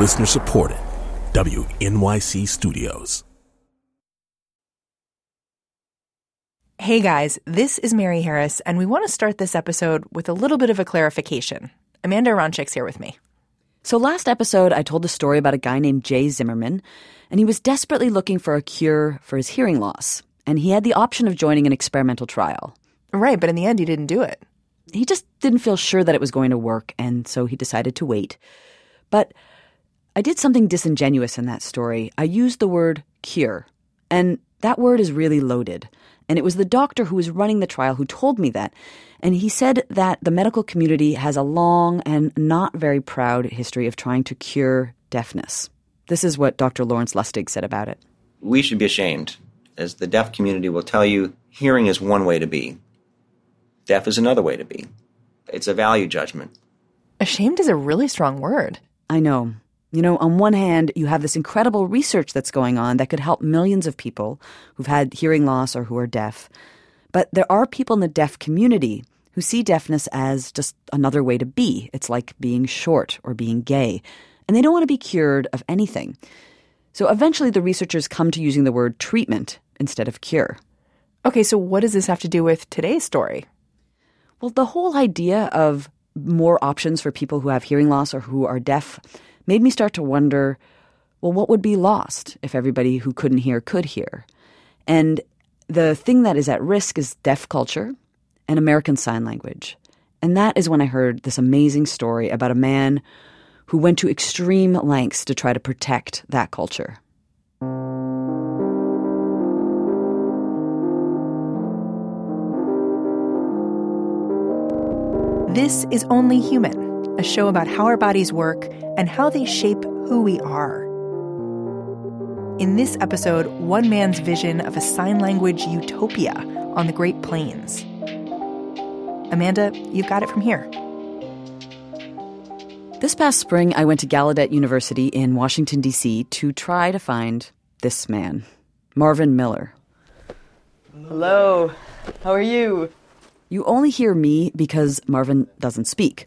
Listener supported. WNYC Studios. Hey guys, this is Mary Harris, and we want to start this episode with a little bit of a clarification. Amanda Aronczyk's here with me. So, last episode, I told a story about a guy named Jay Zimmerman, and he was desperately looking for a cure for his hearing loss. And he had the option of joining an experimental trial. Right, but in the end, he didn't do it. He just didn't feel sure that it was going to work, and so he decided to wait. But I did something disingenuous in that story. I used the word cure, and that word is really loaded. And it was the doctor who was running the trial who told me that. And he said that the medical community has a long and not very proud history of trying to cure deafness. This is what Dr. Lawrence Lustig said about it. We should be ashamed. As the deaf community will tell you, hearing is one way to be, deaf is another way to be. It's a value judgment. Ashamed is a really strong word. I know. You know, on one hand, you have this incredible research that's going on that could help millions of people who've had hearing loss or who are deaf. But there are people in the deaf community who see deafness as just another way to be. It's like being short or being gay. And they don't want to be cured of anything. So eventually, the researchers come to using the word treatment instead of cure. Okay, so what does this have to do with today's story? Well, the whole idea of more options for people who have hearing loss or who are deaf made me start to wonder well, what would be lost if everybody who couldn't hear could hear? And the thing that is at risk is deaf culture and American Sign Language. And that is when I heard this amazing story about a man who went to extreme lengths to try to protect that culture. This is Only Human a show about how our bodies work and how they shape who we are. In this episode, one man's vision of a sign language utopia on the Great Plains. Amanda, you've got it from here. This past spring, I went to Gallaudet University in Washington, D.C. to try to find this man, Marvin Miller. Hello. How are you? You only hear me because Marvin doesn't speak.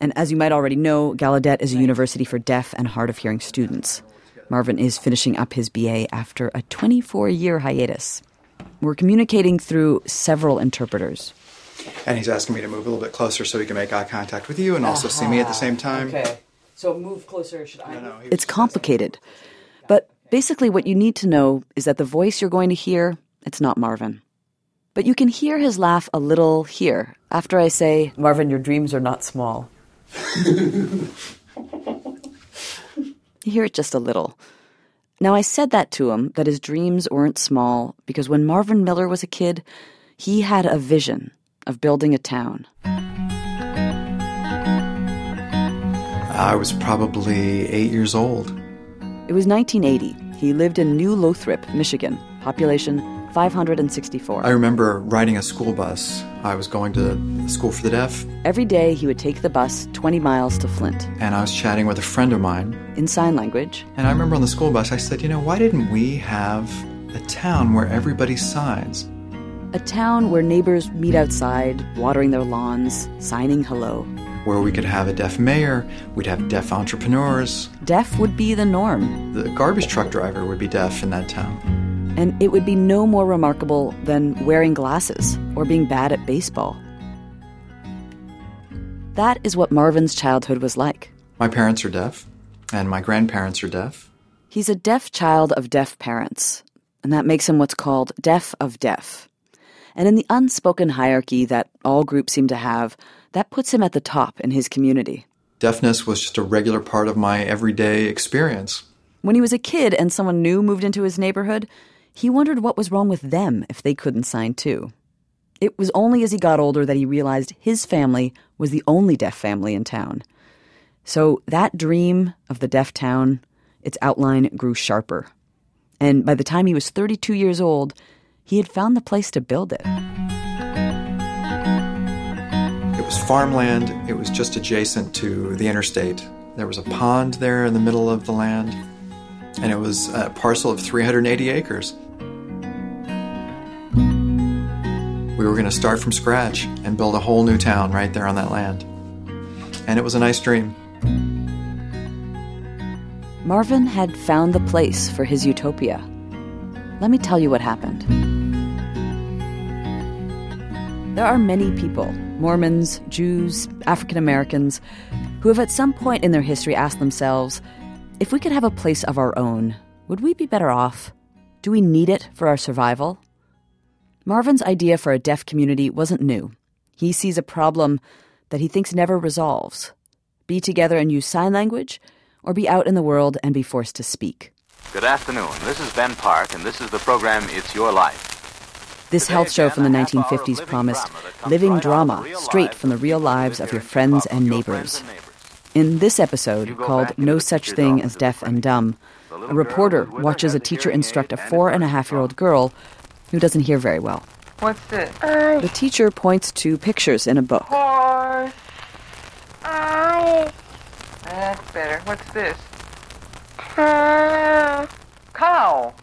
And as you might already know, Gallaudet is a university for deaf and hard of hearing students. Marvin is finishing up his BA after a 24 year hiatus. We're communicating through several interpreters. And he's asking me to move a little bit closer so he can make eye contact with you and also uh-huh. see me at the same time. Okay. So move closer. Should I? No, no, it's complicated. But basically, what you need to know is that the voice you're going to hear, it's not Marvin. But you can hear his laugh a little here after I say, Marvin, your dreams are not small. You hear it just a little. Now, I said that to him, that his dreams weren't small, because when Marvin Miller was a kid, he had a vision of building a town. I was probably eight years old. It was 1980. He lived in New Lothrop, Michigan, population 564. I remember riding a school bus. I was going to school for the deaf. Every day he would take the bus 20 miles to Flint. And I was chatting with a friend of mine. In sign language. And I remember on the school bus, I said, you know, why didn't we have a town where everybody signs? A town where neighbors meet outside, watering their lawns, signing hello. Where we could have a deaf mayor, we'd have deaf entrepreneurs. Deaf would be the norm. The garbage truck driver would be deaf in that town and it would be no more remarkable than wearing glasses or being bad at baseball. That is what Marvin's childhood was like. My parents are deaf, and my grandparents are deaf. He's a deaf child of deaf parents, and that makes him what's called deaf of deaf. And in the unspoken hierarchy that all groups seem to have, that puts him at the top in his community. Deafness was just a regular part of my everyday experience. When he was a kid and someone new moved into his neighborhood, he wondered what was wrong with them if they couldn't sign too. It was only as he got older that he realized his family was the only deaf family in town. So that dream of the deaf town, its outline grew sharper. And by the time he was 32 years old, he had found the place to build it. It was farmland, it was just adjacent to the interstate. There was a pond there in the middle of the land, and it was a parcel of 380 acres. We were going to start from scratch and build a whole new town right there on that land. And it was a nice dream. Marvin had found the place for his utopia. Let me tell you what happened. There are many people, Mormons, Jews, African Americans, who have at some point in their history asked themselves if we could have a place of our own, would we be better off? Do we need it for our survival? Marvin's idea for a deaf community wasn't new. He sees a problem that he thinks never resolves be together and use sign language, or be out in the world and be forced to speak. Good afternoon. This is Ben Park, and this is the program It's Your Life. This health show from the 1950s promised living drama straight from the real lives of your friends and neighbors. In this episode, called No Such Thing as Deaf and Dumb, a reporter watches a teacher instruct a four and a half year old girl who doesn't hear very well. What's this? The teacher points to pictures in a book. Horse. That's better. What's this? Cow.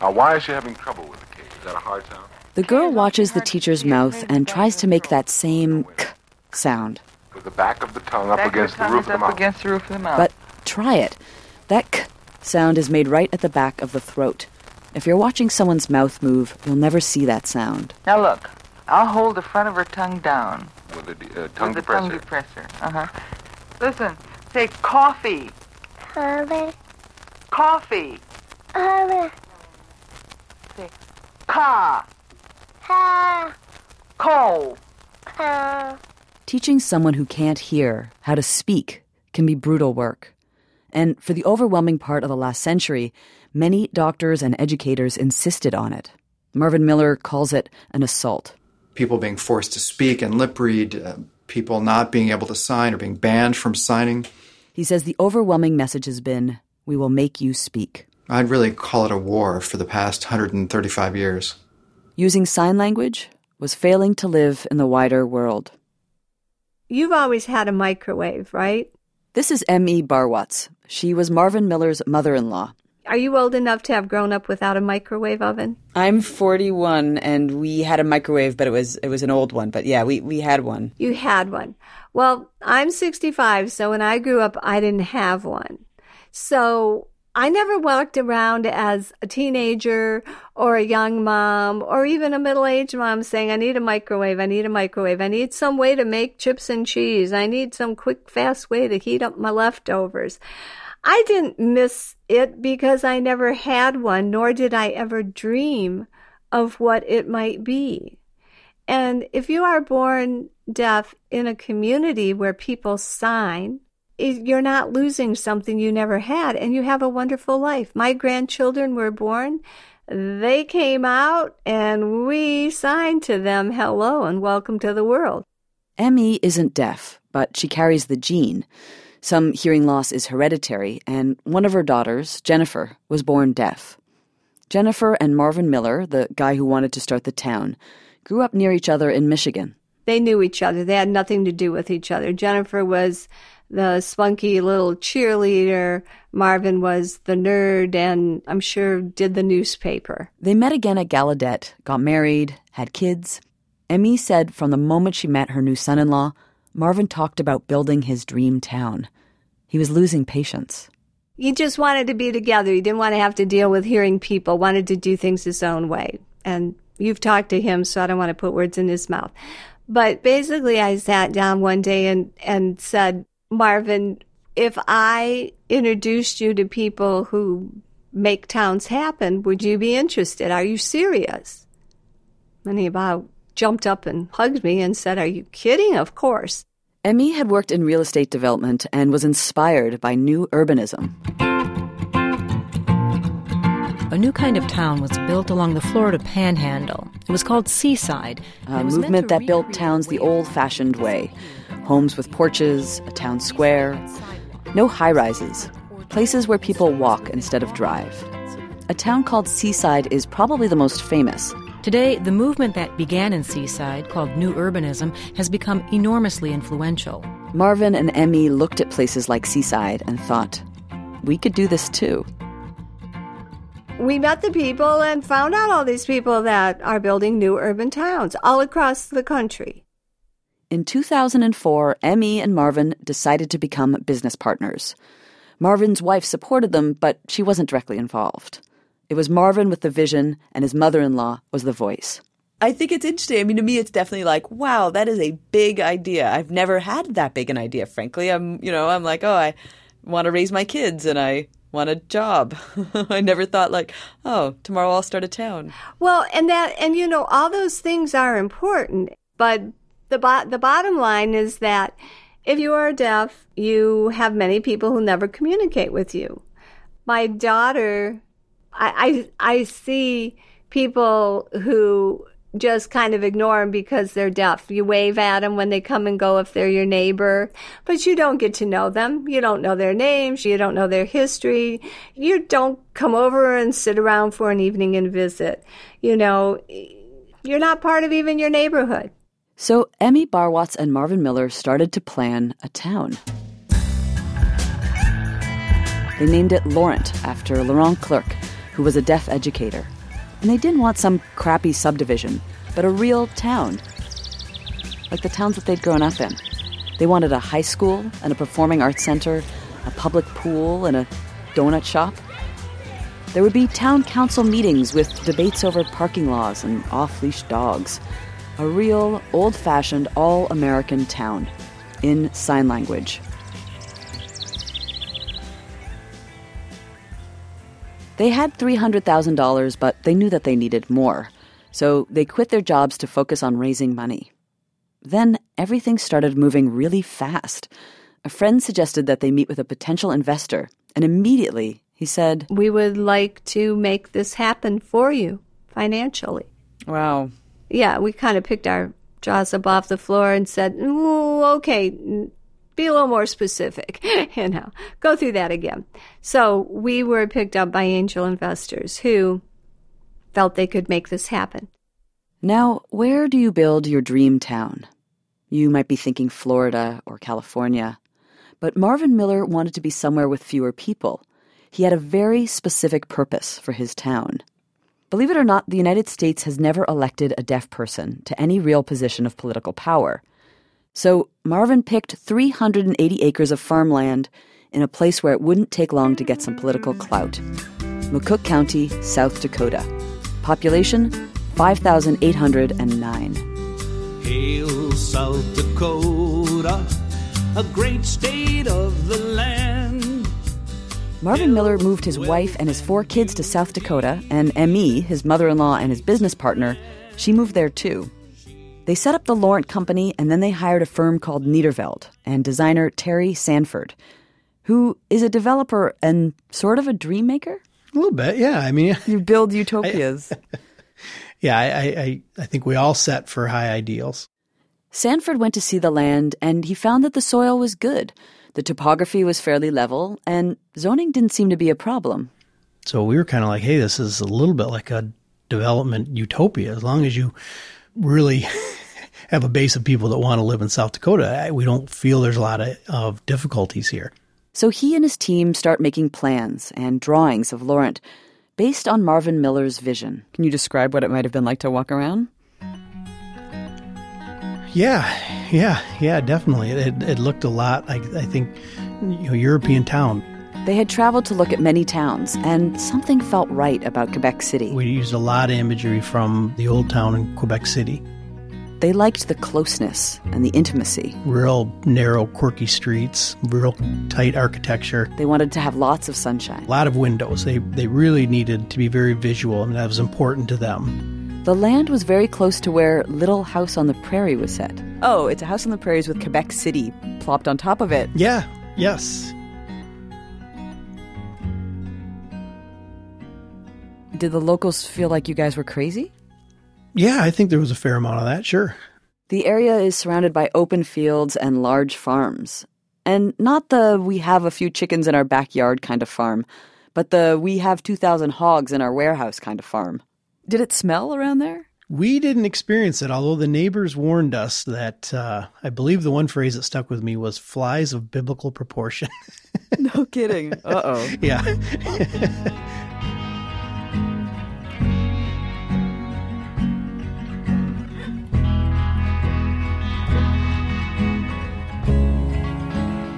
Now, why is she having trouble with the K? Is that a hard sound? The girl watches the teacher's mouth and tries to make that same k sound. With the back of the tongue up Back of against the tongue roof of the up against the roof of the mouth. But try it. That k sound is made right at the back of the throat. If you're watching someone's mouth move, you'll never see that sound. now look, I'll hold the front of her tongue down With a uh, tongue with the depressor. tongue depressor. Uh huh. Listen, say coffee. Coffee. Coffee. Say ka. Coal. Teaching someone who can't hear how to speak can be brutal work. And for the overwhelming part of the last century, many doctors and educators insisted on it. Marvin Miller calls it an assault. People being forced to speak and lip read, uh, people not being able to sign or being banned from signing. He says the overwhelming message has been we will make you speak. I'd really call it a war for the past 135 years. Using sign language was failing to live in the wider world. You've always had a microwave, right? This is Emmy Barwatz. She was Marvin Miller's mother in law. Are you old enough to have grown up without a microwave oven? I'm 41 and we had a microwave, but it was it was an old one. But yeah, we, we had one. You had one. Well, I'm 65, so when I grew up, I didn't have one. So I never walked around as a teenager or a young mom or even a middle aged mom saying, I need a microwave, I need a microwave, I need some way to make chips and cheese, I need some quick, fast way to heat up my leftovers. I didn't miss it because I never had one, nor did I ever dream of what it might be. And if you are born deaf in a community where people sign, you're not losing something you never had, and you have a wonderful life. My grandchildren were born, they came out, and we signed to them hello and welcome to the world. Emmy isn't deaf, but she carries the gene. Some hearing loss is hereditary, and one of her daughters, Jennifer, was born deaf. Jennifer and Marvin Miller, the guy who wanted to start the town, grew up near each other in Michigan. They knew each other. They had nothing to do with each other. Jennifer was the spunky little cheerleader. Marvin was the nerd and I'm sure did the newspaper. They met again at Gallaudet, got married, had kids. Emmy said from the moment she met her new son in law, Marvin talked about building his dream town. He was losing patience. He just wanted to be together. He didn't want to have to deal with hearing people, wanted to do things his own way. And you've talked to him, so I don't want to put words in his mouth. But basically, I sat down one day and, and said, Marvin, if I introduced you to people who make towns happen, would you be interested? Are you serious? And he about jumped up and hugged me and said, Are you kidding? Of course. Emmy had worked in real estate development and was inspired by new urbanism. A new kind of town was built along the Florida Panhandle. It was called Seaside. A it was meant movement that built towns the old fashioned way homes with porches, a town square, no high rises, places where people walk instead of drive. A town called Seaside is probably the most famous. Today, the movement that began in Seaside, called New Urbanism, has become enormously influential. Marvin and Emmy looked at places like Seaside and thought, we could do this too. We met the people and found out all these people that are building new urban towns all across the country. In 2004, Emmy and Marvin decided to become business partners. Marvin's wife supported them, but she wasn't directly involved. It was Marvin with the vision, and his mother in law was the voice. I think it's interesting. I mean, to me, it's definitely like, wow, that is a big idea. I've never had that big an idea, frankly. I'm, you know, I'm like, oh, I want to raise my kids and I want a job. I never thought like, oh, tomorrow I'll start a town. Well, and that, and you know, all those things are important, but the bo- the bottom line is that if you are deaf, you have many people who never communicate with you. My daughter, I, I, I see people who just kind of ignore them because they're deaf. You wave at them when they come and go if they're your neighbor, but you don't get to know them. You don't know their names. You don't know their history. You don't come over and sit around for an evening and visit. You know, you're not part of even your neighborhood. So Emmy Barwatz and Marvin Miller started to plan a town. They named it Laurent after Laurent Clerc, who was a deaf educator. And they didn't want some crappy subdivision, but a real town, like the towns that they'd grown up in. They wanted a high school and a performing arts center, a public pool, and a donut shop. There would be town council meetings with debates over parking laws and off leash dogs. A real, old fashioned, all American town in sign language. They had $300,000, but they knew that they needed more. So they quit their jobs to focus on raising money. Then everything started moving really fast. A friend suggested that they meet with a potential investor, and immediately he said, We would like to make this happen for you financially. Wow. Yeah, we kind of picked our jaws up off the floor and said, okay, be a little more specific, you know, go through that again. So we were picked up by angel investors who felt they could make this happen. Now, where do you build your dream town? You might be thinking Florida or California, but Marvin Miller wanted to be somewhere with fewer people. He had a very specific purpose for his town. Believe it or not, the United States has never elected a deaf person to any real position of political power. So Marvin picked 380 acres of farmland in a place where it wouldn't take long to get some political clout McCook County, South Dakota. Population 5,809. Hail, South Dakota, a great state of the land. Marvin Miller moved his wife and his four kids to South Dakota, and Emmy, his mother in law and his business partner, she moved there too. They set up the Laurent Company, and then they hired a firm called Niederveld and designer Terry Sanford, who is a developer and sort of a dream maker. A little bit, yeah. I mean, you build utopias. I, yeah, I, I, I think we all set for high ideals. Sanford went to see the land, and he found that the soil was good. The topography was fairly level, and zoning didn't seem to be a problem. So we were kind of like, hey, this is a little bit like a development utopia. As long as you really have a base of people that want to live in South Dakota, we don't feel there's a lot of, of difficulties here. So he and his team start making plans and drawings of Laurent based on Marvin Miller's vision. Can you describe what it might have been like to walk around? Yeah, yeah, yeah, definitely. It, it looked a lot like, I think, you know, European town. They had traveled to look at many towns, and something felt right about Quebec City. We used a lot of imagery from the old town in Quebec City. They liked the closeness and the intimacy. Real narrow, quirky streets, real tight architecture. They wanted to have lots of sunshine. A lot of windows. They, they really needed to be very visual, and that was important to them. The land was very close to where Little House on the Prairie was set. Oh, it's a house on the prairies with Quebec City plopped on top of it. Yeah, yes. Did the locals feel like you guys were crazy? Yeah, I think there was a fair amount of that, sure. The area is surrounded by open fields and large farms. And not the we have a few chickens in our backyard kind of farm, but the we have 2,000 hogs in our warehouse kind of farm. Did it smell around there? We didn't experience it, although the neighbors warned us that uh, I believe the one phrase that stuck with me was flies of biblical proportion. no kidding. Uh oh. yeah.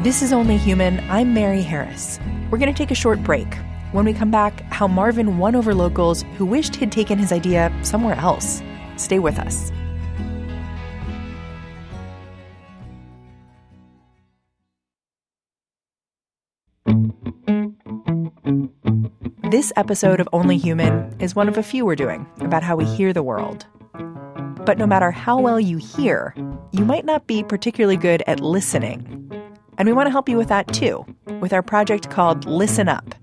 This is Only Human. I'm Mary Harris. We're going to take a short break. When we come back, how Marvin won over locals who wished he'd taken his idea somewhere else. Stay with us. This episode of Only Human is one of a few we're doing about how we hear the world. But no matter how well you hear, you might not be particularly good at listening. And we want to help you with that too, with our project called Listen Up.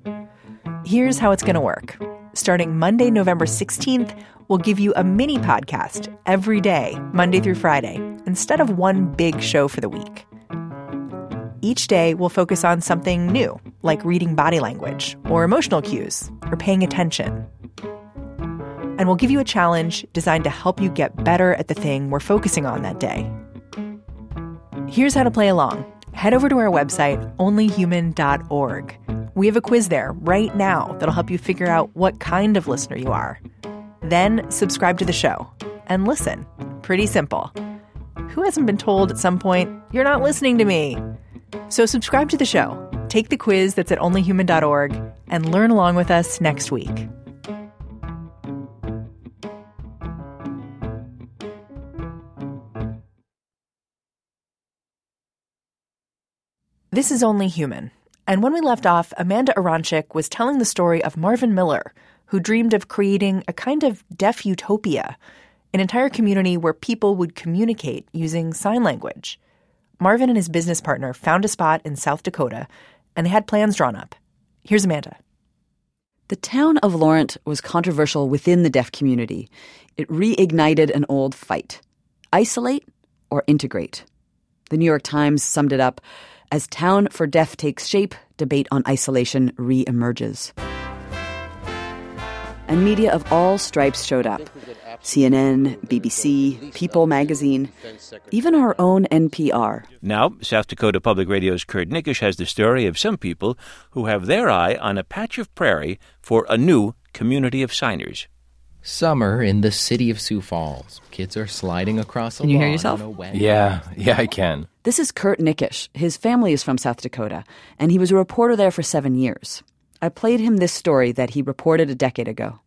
Here's how it's going to work. Starting Monday, November 16th, we'll give you a mini podcast every day, Monday through Friday, instead of one big show for the week. Each day, we'll focus on something new, like reading body language, or emotional cues, or paying attention. And we'll give you a challenge designed to help you get better at the thing we're focusing on that day. Here's how to play along head over to our website, onlyhuman.org. We have a quiz there right now that'll help you figure out what kind of listener you are. Then subscribe to the show and listen. Pretty simple. Who hasn't been told at some point, you're not listening to me? So subscribe to the show, take the quiz that's at onlyhuman.org, and learn along with us next week. This is Only Human. And when we left off, Amanda Aronczyk was telling the story of Marvin Miller, who dreamed of creating a kind of deaf utopia, an entire community where people would communicate using sign language. Marvin and his business partner found a spot in South Dakota, and they had plans drawn up. Here's Amanda. The town of Laurent was controversial within the deaf community. It reignited an old fight isolate or integrate. The New York Times summed it up as Town for Deaf takes shape, debate on isolation re emerges. And media of all stripes showed up CNN, BBC, People magazine, even our own NPR. Now, South Dakota Public Radio's Curt Nickisch has the story of some people who have their eye on a patch of prairie for a new community of signers. Summer in the city of Sioux Falls. Kids are sliding across a Can you hear yourself? on a wagon. Yeah, yeah, I can. This is Curt Nickisch. His family is from South Dakota, and he was a reporter there for seven years. I played him this story that he reported a decade ago.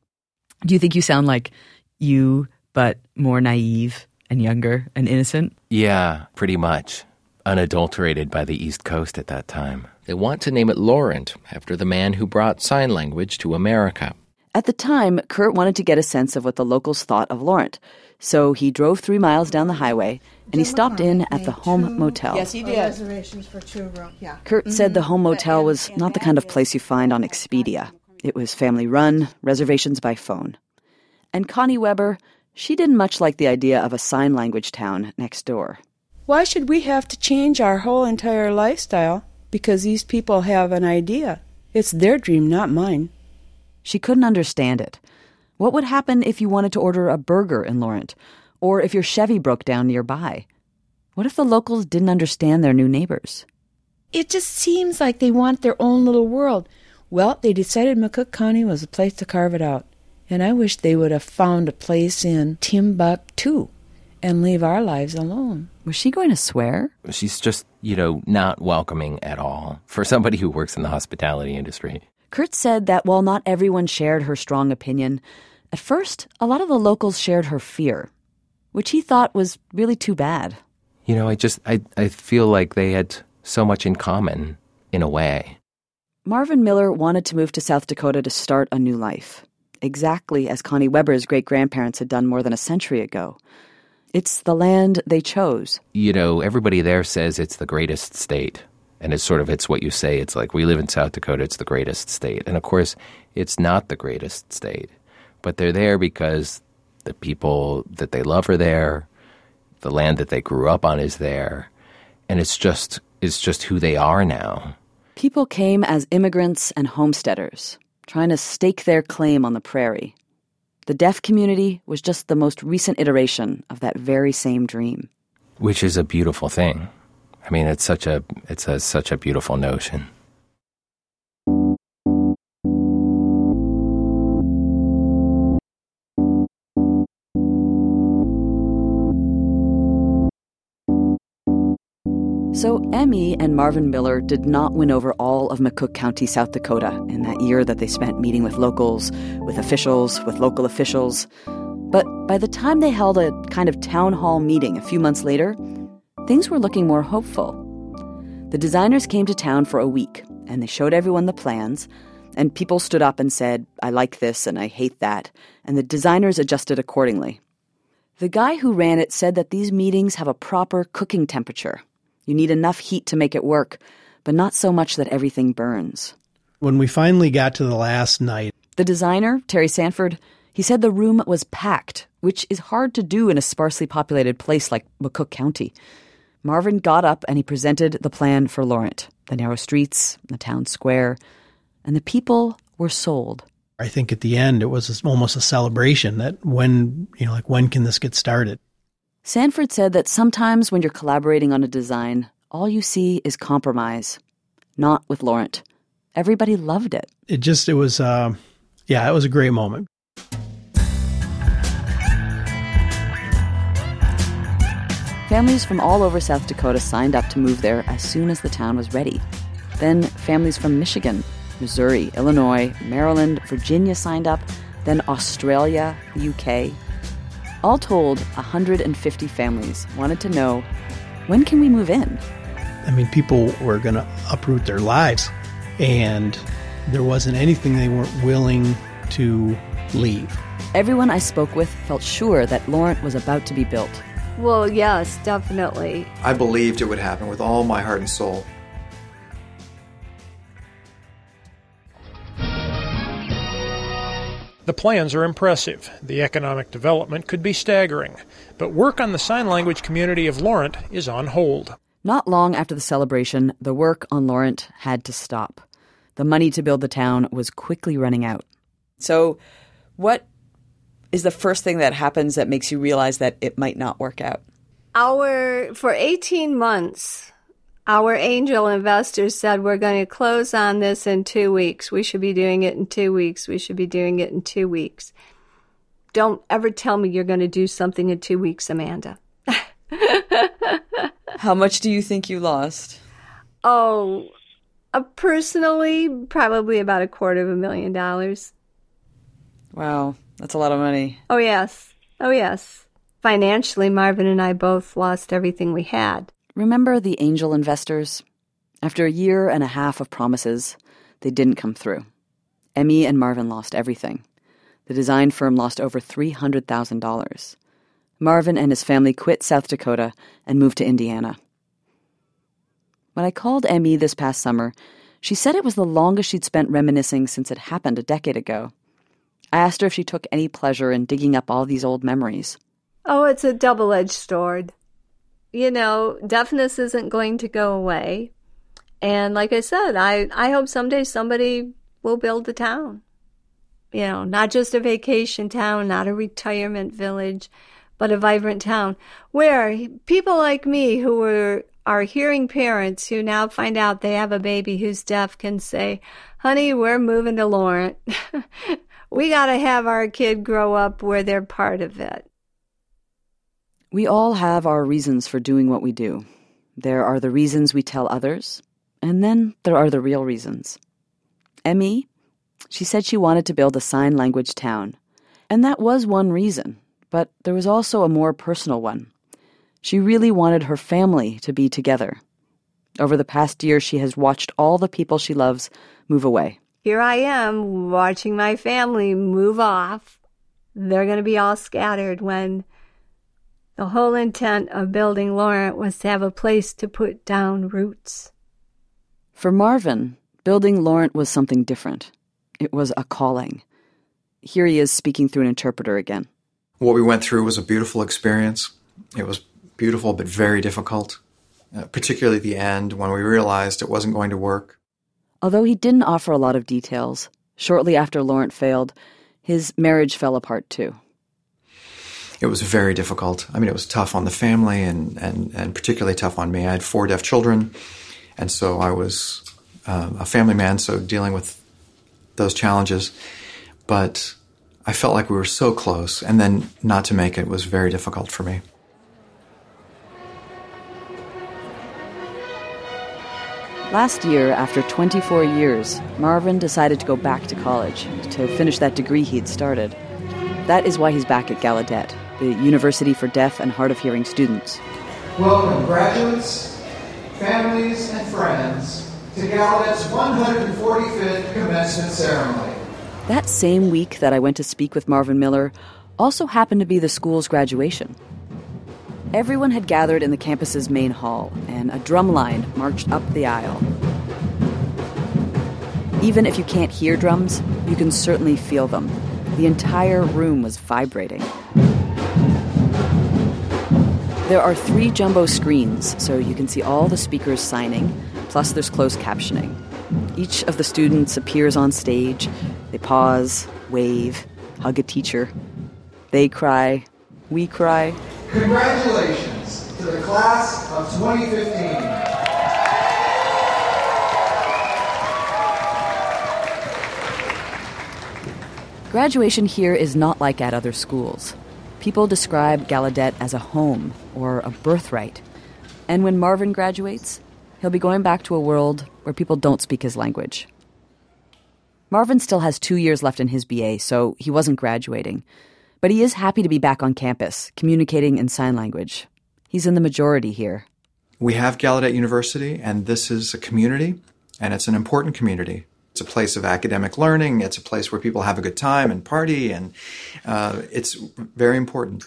Do you think you sound like you, but more naive and younger and innocent? Yeah, pretty much. Unadulterated by the East Coast at that time. They want to name it Laurent after the man who brought sign language to America. At the time, Curt wanted to get a sense of what the locals thought of Laurent. So he drove three miles down the highway and he stopped in at the Home Motel. Yes, he oh, did. Reservations for two room. Yeah. Curt said mm-hmm. the Home Motel was not the kind of place you find on Expedia. It was family run, reservations by phone. And Connie Weber, she didn't much like the idea of a sign language town next door. Why should we have to change our whole entire lifestyle because these people have an idea? It's their dream, not mine. She couldn't understand it. What would happen if you wanted to order a burger in Laurent? Or if your Chevy broke down nearby? What if the locals didn't understand their new neighbors? It just seems like they want their own little world. Well, they decided McCook County was the place to carve it out. And I wish they would have found a place in Timbuktu and leave our lives alone. Was she going to swear? She's just, you know, not welcoming at all for somebody who works in the hospitality industry. Curt said that while not everyone shared her strong opinion, at first, a lot of the locals shared her fear, which he thought was really too bad. You know, I just, I, I feel like they had so much in common, in a way. Marvin Miller wanted to move to South Dakota to start a new life, exactly as Connie Weber's great grandparents had done more than a century ago. It's the land they chose. You know, everybody there says it's the greatest state. And it's sort of, it's what you say. It's like, we live in South Dakota, it's the greatest state. And of course, it's not the greatest state. But they're there because the people that they love are there, the land that they grew up on is there. And it's just, it's just who they are now. People came as immigrants and homesteaders, trying to stake their claim on the prairie. The deaf community was just the most recent iteration of that very same dream. Which is a beautiful thing. I mean, it's such a it's a, such a beautiful notion. So Emmy and Marvin Miller did not win over all of McCook County, South Dakota in that year that they spent meeting with locals, with officials, with local officials. But by the time they held a kind of town hall meeting a few months later, things were looking more hopeful. The designers came to town for a week and they showed everyone the plans, and people stood up and said, I like this and I hate that, and the designers adjusted accordingly. The guy who ran it said that these meetings have a proper cooking temperature. You need enough heat to make it work, but not so much that everything burns. When we finally got to the last night, the designer, Terry Sanford, he said the room was packed, which is hard to do in a sparsely populated place like McCook County. Marvin got up and he presented the plan for Laurent the narrow streets, the town square, and the people were sold. I think at the end it was almost a celebration that when, you know, like when can this get started? Sanford said that sometimes when you're collaborating on a design, all you see is compromise. Not with Laurent. Everybody loved it. It just, it was, uh, yeah, it was a great moment. Families from all over South Dakota signed up to move there as soon as the town was ready. Then families from Michigan, Missouri, Illinois, Maryland, Virginia signed up, then Australia, UK. All told, 150 families wanted to know when can we move in? I mean, people were going to uproot their lives, and there wasn't anything they weren't willing to leave. Everyone I spoke with felt sure that Laurent was about to be built. Well, yes, definitely. I believed it would happen with all my heart and soul. The plans are impressive. The economic development could be staggering. But work on the sign language community of Laurent is on hold. Not long after the celebration, the work on Laurent had to stop. The money to build the town was quickly running out. So, what is the first thing that happens that makes you realize that it might not work out? Our for 18 months, our angel investors said we're going to close on this in 2 weeks. We should be doing it in 2 weeks. We should be doing it in 2 weeks. Don't ever tell me you're going to do something in 2 weeks, Amanda. How much do you think you lost? Oh, uh, personally, probably about a quarter of a million dollars. Wow. That's a lot of money. Oh, yes. Oh, yes. Financially, Marvin and I both lost everything we had. Remember the angel investors? After a year and a half of promises, they didn't come through. Emmy and Marvin lost everything. The design firm lost over $300,000. Marvin and his family quit South Dakota and moved to Indiana. When I called Emmy this past summer, she said it was the longest she'd spent reminiscing since it happened a decade ago. I asked her if she took any pleasure in digging up all these old memories. Oh, it's a double edged sword. You know, deafness isn't going to go away. And like I said, I, I hope someday somebody will build a town. You know, not just a vacation town, not a retirement village, but a vibrant town where people like me who are, are hearing parents who now find out they have a baby who's deaf can say, honey, we're moving to Laurent. we got to have our kid grow up where they're part of it. We all have our reasons for doing what we do. There are the reasons we tell others, and then there are the real reasons. Emmy, she said she wanted to build a sign language town, and that was one reason, but there was also a more personal one. She really wanted her family to be together. Over the past year, she has watched all the people she loves move away here I am watching my family move off. They're going to be all scattered when the whole intent of building Laurent was to have a place to put down roots. For Marvin, building Laurent was something different. It was a calling. Here he is speaking through an interpreter again. What we went through was a beautiful experience. It was beautiful but very difficult, uh, particularly the end when we realized it wasn't going to work. Although he didn't offer a lot of details, shortly after Laurent failed, his marriage fell apart too. It was very difficult. I mean, it was tough on the family and, and, and particularly tough on me. I had four deaf children, and so I was uh, a family man, so dealing with those challenges. But I felt like we were so close, and then not to make it was very difficult for me. Last year, after 24 years, Marvin decided to go back to college to finish that degree he'd started. That is why he's back at Gallaudet, the University for Deaf and Hard of Hearing students. Welcome, graduates, families, and friends, to Gallaudet's 145th commencement ceremony. That same week that I went to speak with Marvin Miller also happened to be the school's graduation. Everyone had gathered in the campus's main hall, and a drum line marched up the aisle. Even if you can't hear drums, you can certainly feel them. The entire room was vibrating. There are three jumbo screens, so you can see all the speakers signing, plus there's closed captioning. Each of the students appears on stage. They pause, wave, hug a teacher. They cry, we cry. Congratulations to the class of 2015. Graduation here is not like at other schools. People describe Gallaudet as a home or a birthright. And when Marvin graduates, he'll be going back to a world where people don't speak his language. Marvin still has two years left in his BA, so he wasn't graduating. But he is happy to be back on campus, communicating in sign language. He's in the majority here. We have Gallaudet University, and this is a community, and it's an important community. It's a place of academic learning. It's a place where people have a good time and party, and uh, it's very important.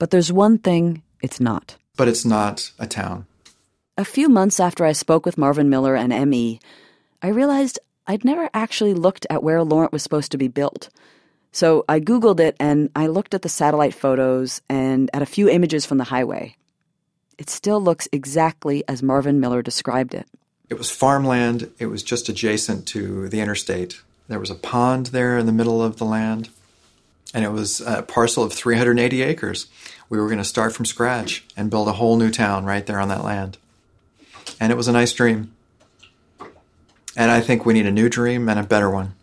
But there's one thing it's not. But it's not a town. A few months after I spoke with Marvin Miller and Emmy, I realized I'd never actually looked at where Laurent was supposed to be built. So I Googled it and I looked at the satellite photos and at a few images from the highway. It still looks exactly as Marvin Miller described it. It was farmland, it was just adjacent to the interstate. There was a pond there in the middle of the land, and it was a parcel of 380 acres. We were going to start from scratch and build a whole new town right there on that land. And it was a nice dream. And I think we need a new dream and a better one.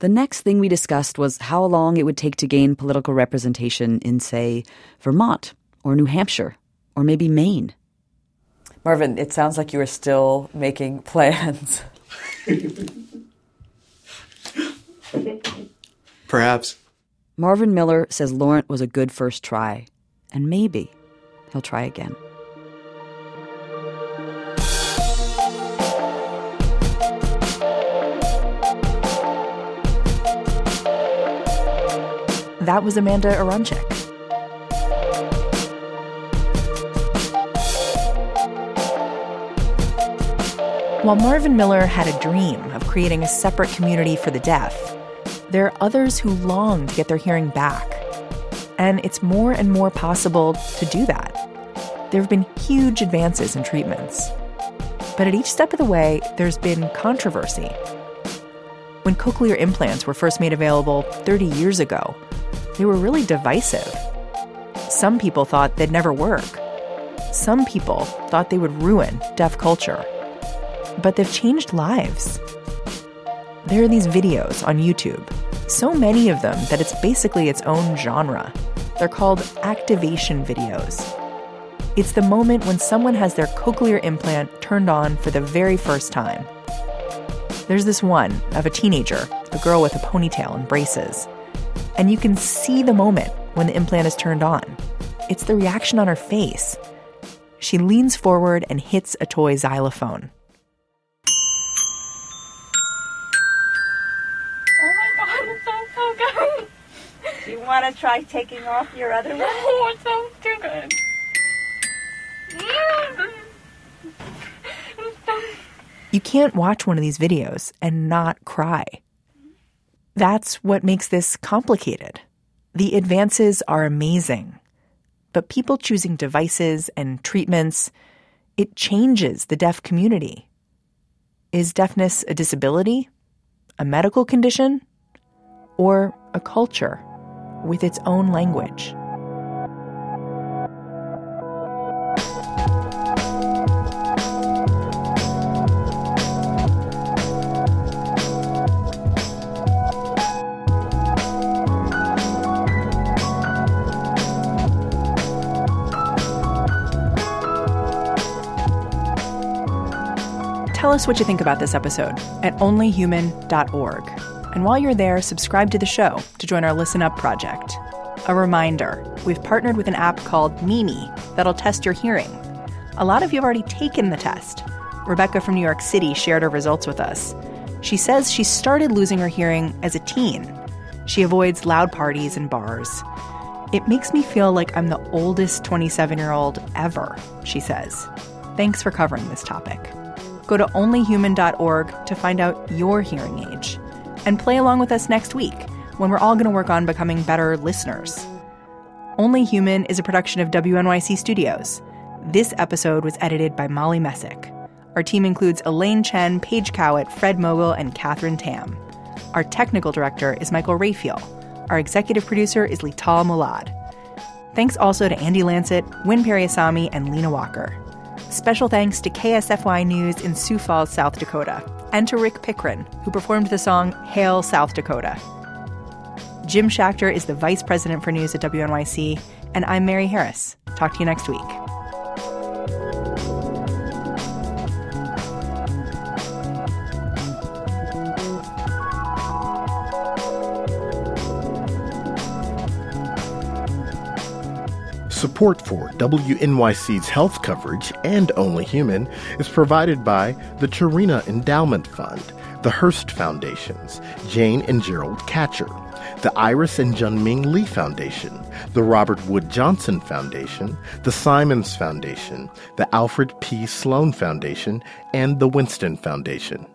The next thing we discussed was how long it would take to gain political representation in, say, Vermont or New Hampshire or maybe Maine. Marvin, it sounds like you are still making plans. Perhaps. Marvin Miller says Laurent was a good first try, and maybe he'll try again. That was Amanda Aronczyk. While Marvin Miller had a dream of creating a separate community for the deaf, there are others who long to get their hearing back. And it's more and more possible to do that. There have been huge advances in treatments. But at each step of the way, there's been controversy. When cochlear implants were first made available 30 years ago, they were really divisive. Some people thought they'd never work. Some people thought they would ruin deaf culture but they've changed lives. There are these videos on YouTube, so many of them that it's basically its own genre. They're called activation videos. It's the moment when someone has their cochlear implant turned on for the very first time. There's this one of a teenager, a girl with a ponytail and braces. And you can see the moment when the implant is turned on. It's the reaction on her face. She leans forward and hits a toy xylophone. Oh my god, it sounds so good! Do you want to try taking off your other one? Oh, no, it sounds too good. Mm-hmm. You can't watch one of these videos and not cry. That's what makes this complicated. The advances are amazing, but people choosing devices and treatments, it changes the deaf community. Is deafness a disability, a medical condition, or a culture? with its own language. Tell us what you think about this episode at onlyhuman.org. And while you're there, subscribe to the show to join our Listen Up project. A reminder we've partnered with an app called Mimi that'll test your hearing. A lot of you have already taken the test. Rebecca from New York City shared her results with us. She says she started losing her hearing as a teen. She avoids loud parties and bars. It makes me feel like I'm the oldest 27 year old ever, she says. Thanks for covering this topic. Go to onlyhuman.org to find out your hearing age. And play along with us next week when we're all going to work on becoming better listeners. Only Human is a production of WNYC Studios. This episode was edited by Molly Messick. Our team includes Elaine Chen, Paige Cowett, Fred Mogul, and Catherine Tam. Our technical director is Michael Raphael. Our executive producer is Lital Mulad. Thanks also to Andy Lanset, Win Periasamy, and Lena Walker. Special thanks to KSFY News in Sioux Falls, South Dakota, and to Rick Pickren, who performed the song Hail South Dakota. Jim Schachter is the Vice President for News at WNYC, and I'm Mary Harris. Talk to you next week. Support for WNYC's health coverage and Only Human is provided by the Charina Endowment Fund, the Hearst Foundations, Jane and Gerald Katcher, the Iris and Junming Le Foundation, the Robert Wood Johnson Foundation, the Simons Foundation, the Alfred P. Sloan Foundation, and the Winston Foundation.